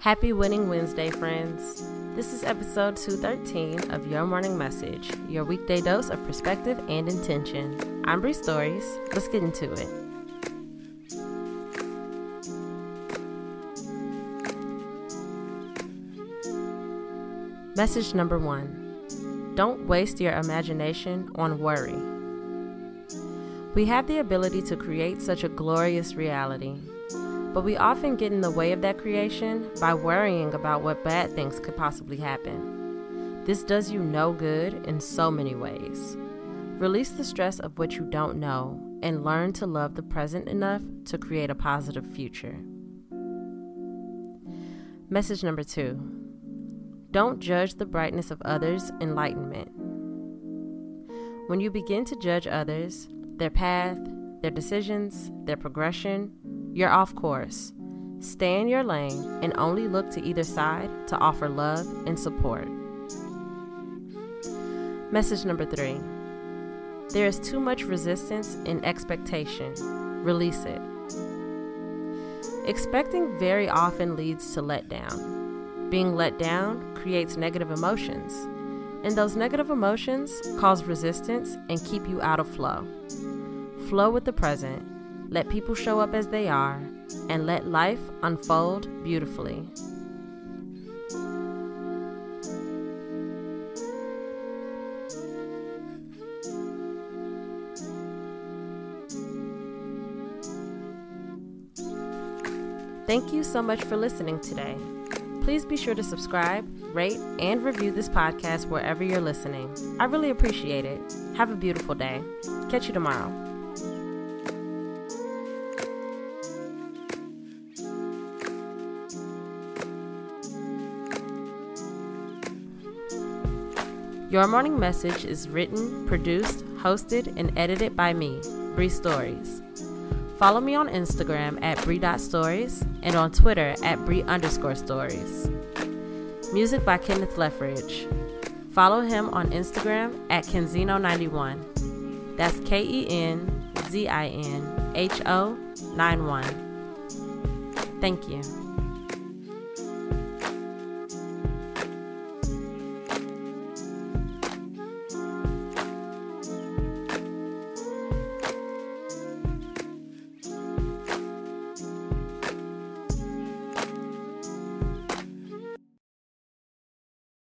Happy Winning Wednesday, friends. This is episode 213 of Your Morning Message, your weekday dose of perspective and intention. I'm Bree Stories. Let's get into it. Message number one Don't waste your imagination on worry. We have the ability to create such a glorious reality, but we often get in the way of that creation by worrying about what bad things could possibly happen. This does you no good in so many ways. Release the stress of what you don't know and learn to love the present enough to create a positive future. Message number two Don't judge the brightness of others' enlightenment. When you begin to judge others, their path, their decisions, their progression, you're off course. Stay in your lane and only look to either side to offer love and support. Message number three there is too much resistance and expectation. Release it. Expecting very often leads to letdown. Being let down creates negative emotions, and those negative emotions cause resistance and keep you out of flow. Flow with the present, let people show up as they are, and let life unfold beautifully. Thank you so much for listening today. Please be sure to subscribe, rate, and review this podcast wherever you're listening. I really appreciate it. Have a beautiful day. Catch you tomorrow. Your Morning Message is written, produced, hosted, and edited by me, Bree Stories. Follow me on Instagram at Bree.stories and on Twitter at Bree underscore stories. Music by Kenneth Leffridge. Follow him on Instagram at Kenzinho91. That's K E N Z I N H O 91. Thank you.